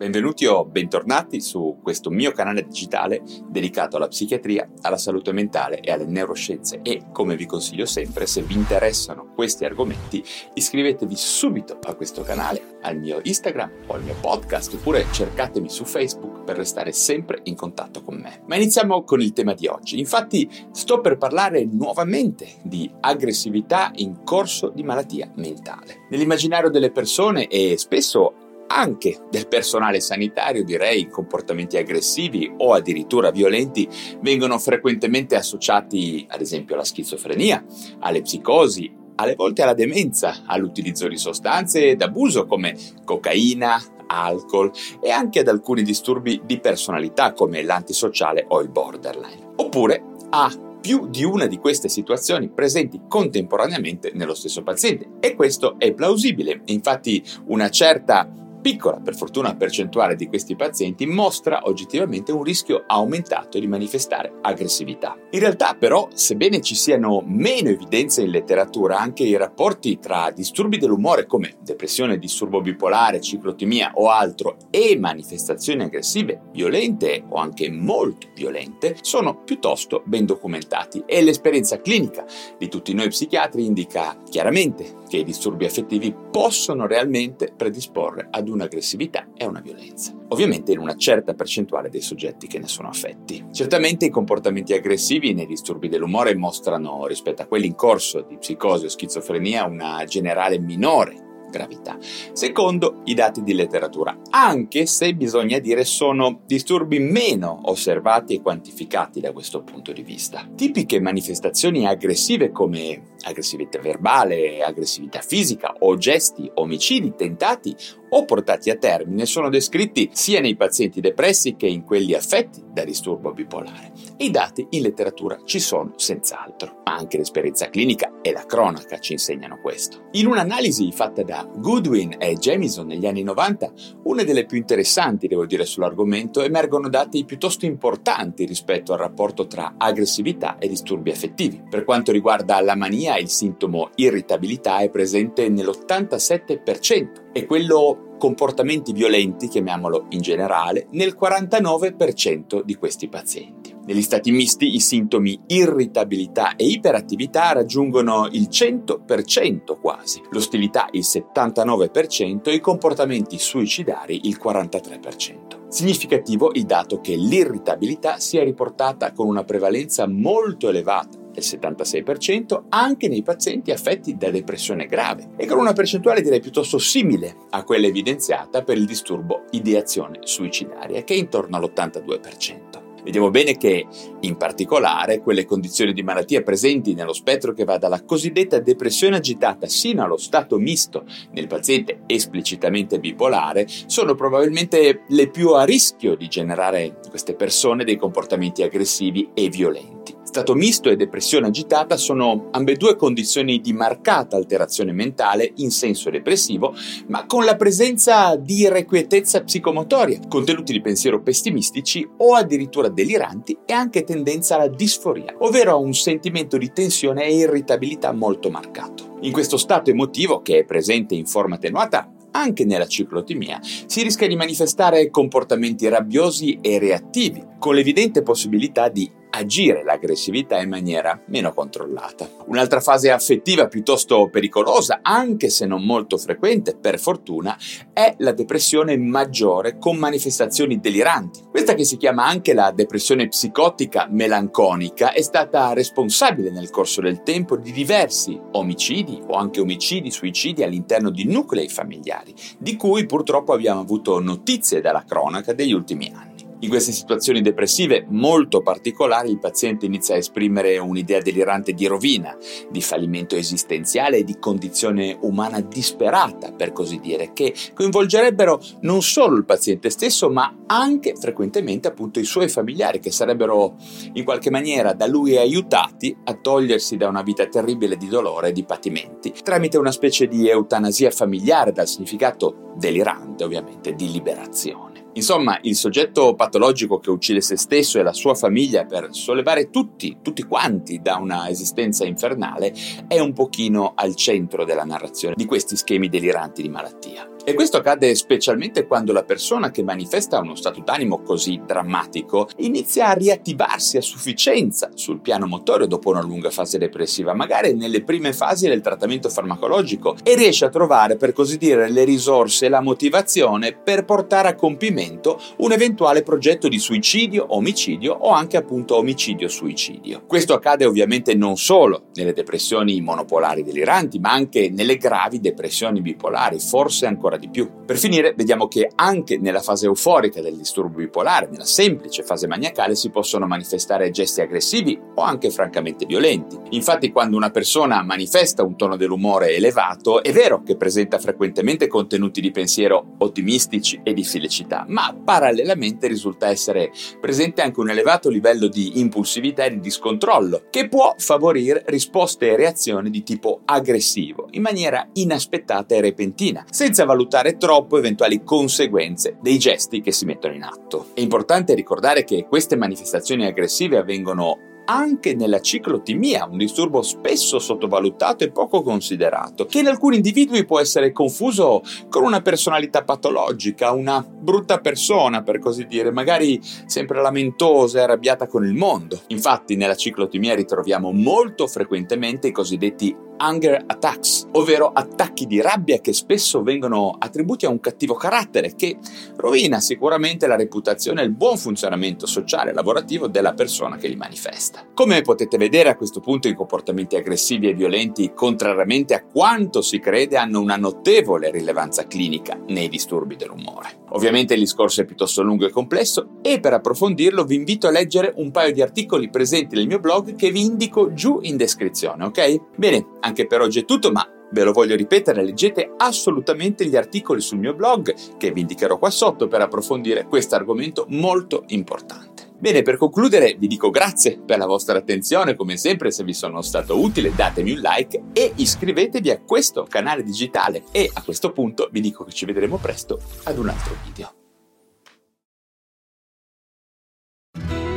Benvenuti o bentornati su questo mio canale digitale dedicato alla psichiatria, alla salute mentale e alle neuroscienze e, come vi consiglio sempre, se vi interessano questi argomenti, iscrivetevi subito a questo canale, al mio Instagram o al mio podcast oppure cercatemi su Facebook per restare sempre in contatto con me. Ma iniziamo con il tema di oggi. Infatti sto per parlare nuovamente di aggressività in corso di malattia mentale. Nell'immaginario delle persone e spesso anche del personale sanitario, direi, comportamenti aggressivi o addirittura violenti vengono frequentemente associati, ad esempio, alla schizofrenia, alle psicosi, alle volte alla demenza, all'utilizzo di sostanze d'abuso come cocaina, alcol e anche ad alcuni disturbi di personalità come l'antisociale o il borderline. Oppure a più di una di queste situazioni presenti contemporaneamente nello stesso paziente e questo è plausibile. Infatti una certa piccola per fortuna percentuale di questi pazienti mostra oggettivamente un rischio aumentato di manifestare aggressività. In realtà però, sebbene ci siano meno evidenze in letteratura, anche i rapporti tra disturbi dell'umore come depressione, disturbo bipolare, ciclotimia o altro e manifestazioni aggressive, violente o anche molto violente sono piuttosto ben documentati e l'esperienza clinica di tutti noi psichiatri indica chiaramente che i disturbi affettivi possono realmente predisporre ad un'aggressività e una violenza. Ovviamente in una certa percentuale dei soggetti che ne sono affetti. Certamente i comportamenti aggressivi nei disturbi dell'umore mostrano rispetto a quelli in corso di psicosi o schizofrenia una generale minore gravità, secondo i dati di letteratura, anche se bisogna dire sono disturbi meno osservati e quantificati da questo punto di vista. Tipiche manifestazioni aggressive come aggressività verbale, aggressività fisica o gesti omicidi tentati o portati a termine sono descritti sia nei pazienti depressi che in quelli affetti da disturbo bipolare. I dati in letteratura ci sono senz'altro, ma anche l'esperienza clinica e la cronaca ci insegnano questo. In un'analisi fatta da Goodwin e Jamison negli anni 90, una delle più interessanti, devo dire, sull'argomento, emergono dati piuttosto importanti rispetto al rapporto tra aggressività e disturbi affettivi. Per quanto riguarda la mania, il sintomo irritabilità è presente nell'87% e quello comportamenti violenti, chiamiamolo in generale, nel 49% di questi pazienti. Negli stati misti i sintomi irritabilità e iperattività raggiungono il 100% quasi, l'ostilità il 79% e i comportamenti suicidari il 43%. Significativo il dato che l'irritabilità sia riportata con una prevalenza molto elevata del 76%, anche nei pazienti affetti da depressione grave e con una percentuale direi piuttosto simile a quella evidenziata per il disturbo ideazione suicidaria che è intorno all'82%. Vediamo bene che, in particolare, quelle condizioni di malattia presenti nello spettro che va dalla cosiddetta depressione agitata sino allo stato misto nel paziente esplicitamente bipolare sono probabilmente le più a rischio di generare queste persone dei comportamenti aggressivi e violenti. Stato misto e depressione agitata sono ambedue condizioni di marcata alterazione mentale in senso depressivo, ma con la presenza di irrequietezza psicomotoria, contenuti di pensiero pessimistici o addirittura deliranti e anche tendenza alla disforia, ovvero a un sentimento di tensione e irritabilità molto marcato. In questo stato emotivo, che è presente in forma attenuata anche nella ciclotimia, si rischia di manifestare comportamenti rabbiosi e reattivi, con l'evidente possibilità di agire l'aggressività in maniera meno controllata. Un'altra fase affettiva piuttosto pericolosa, anche se non molto frequente per fortuna, è la depressione maggiore con manifestazioni deliranti. Questa che si chiama anche la depressione psicotica melanconica è stata responsabile nel corso del tempo di diversi omicidi o anche omicidi, suicidi all'interno di nuclei familiari, di cui purtroppo abbiamo avuto notizie dalla cronaca degli ultimi anni. In queste situazioni depressive molto particolari il paziente inizia a esprimere un'idea delirante di rovina, di fallimento esistenziale e di condizione umana disperata, per così dire, che coinvolgerebbero non solo il paziente stesso, ma anche frequentemente appunto i suoi familiari che sarebbero in qualche maniera da lui aiutati a togliersi da una vita terribile di dolore e di patimenti, tramite una specie di eutanasia familiare dal significato delirante ovviamente di liberazione. Insomma, il soggetto patologico che uccide se stesso e la sua famiglia per sollevare tutti, tutti quanti da una esistenza infernale è un pochino al centro della narrazione di questi schemi deliranti di malattia. E questo accade specialmente quando la persona che manifesta uno stato d'animo così drammatico inizia a riattivarsi a sufficienza sul piano motorio dopo una lunga fase depressiva, magari nelle prime fasi del trattamento farmacologico, e riesce a trovare, per così dire, le risorse e la motivazione per portare a compimento un eventuale progetto di suicidio, omicidio o anche appunto omicidio-suicidio. Questo accade ovviamente non solo nelle depressioni monopolari deliranti, ma anche nelle gravi depressioni bipolari, forse ancora ancora di più. Per finire, vediamo che anche nella fase euforica del disturbo bipolare, nella semplice fase maniacale, si possono manifestare gesti aggressivi o anche francamente violenti. Infatti, quando una persona manifesta un tono dell'umore elevato, è vero che presenta frequentemente contenuti di pensiero ottimistici e di felicità, ma parallelamente risulta essere presente anche un elevato livello di impulsività e di discontrollo, che può favorire risposte e reazioni di tipo aggressivo, in maniera inaspettata e repentina, senza valutare valutare troppo eventuali conseguenze dei gesti che si mettono in atto. È importante ricordare che queste manifestazioni aggressive avvengono anche nella ciclotimia, un disturbo spesso sottovalutato e poco considerato, che in alcuni individui può essere confuso con una personalità patologica, una brutta persona per così dire, magari sempre lamentosa e arrabbiata con il mondo. Infatti nella ciclotimia ritroviamo molto frequentemente i cosiddetti hunger attacks, ovvero attacchi di rabbia che spesso vengono attribuiti a un cattivo carattere che rovina sicuramente la reputazione e il buon funzionamento sociale e lavorativo della persona che li manifesta. Come potete vedere a questo punto i comportamenti aggressivi e violenti, contrariamente a quanto si crede, hanno una notevole rilevanza clinica nei disturbi dell'umore. Ovviamente il discorso è piuttosto lungo e complesso e per approfondirlo vi invito a leggere un paio di articoli presenti nel mio blog che vi indico giù in descrizione, ok? Bene, anche per oggi è tutto, ma Ve lo voglio ripetere, leggete assolutamente gli articoli sul mio blog che vi indicherò qua sotto per approfondire questo argomento molto importante. Bene, per concludere vi dico grazie per la vostra attenzione, come sempre se vi sono stato utile datemi un like e iscrivetevi a questo canale digitale e a questo punto vi dico che ci vedremo presto ad un altro video.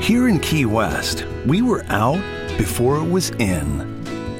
Here in Key West, we were out before it was in.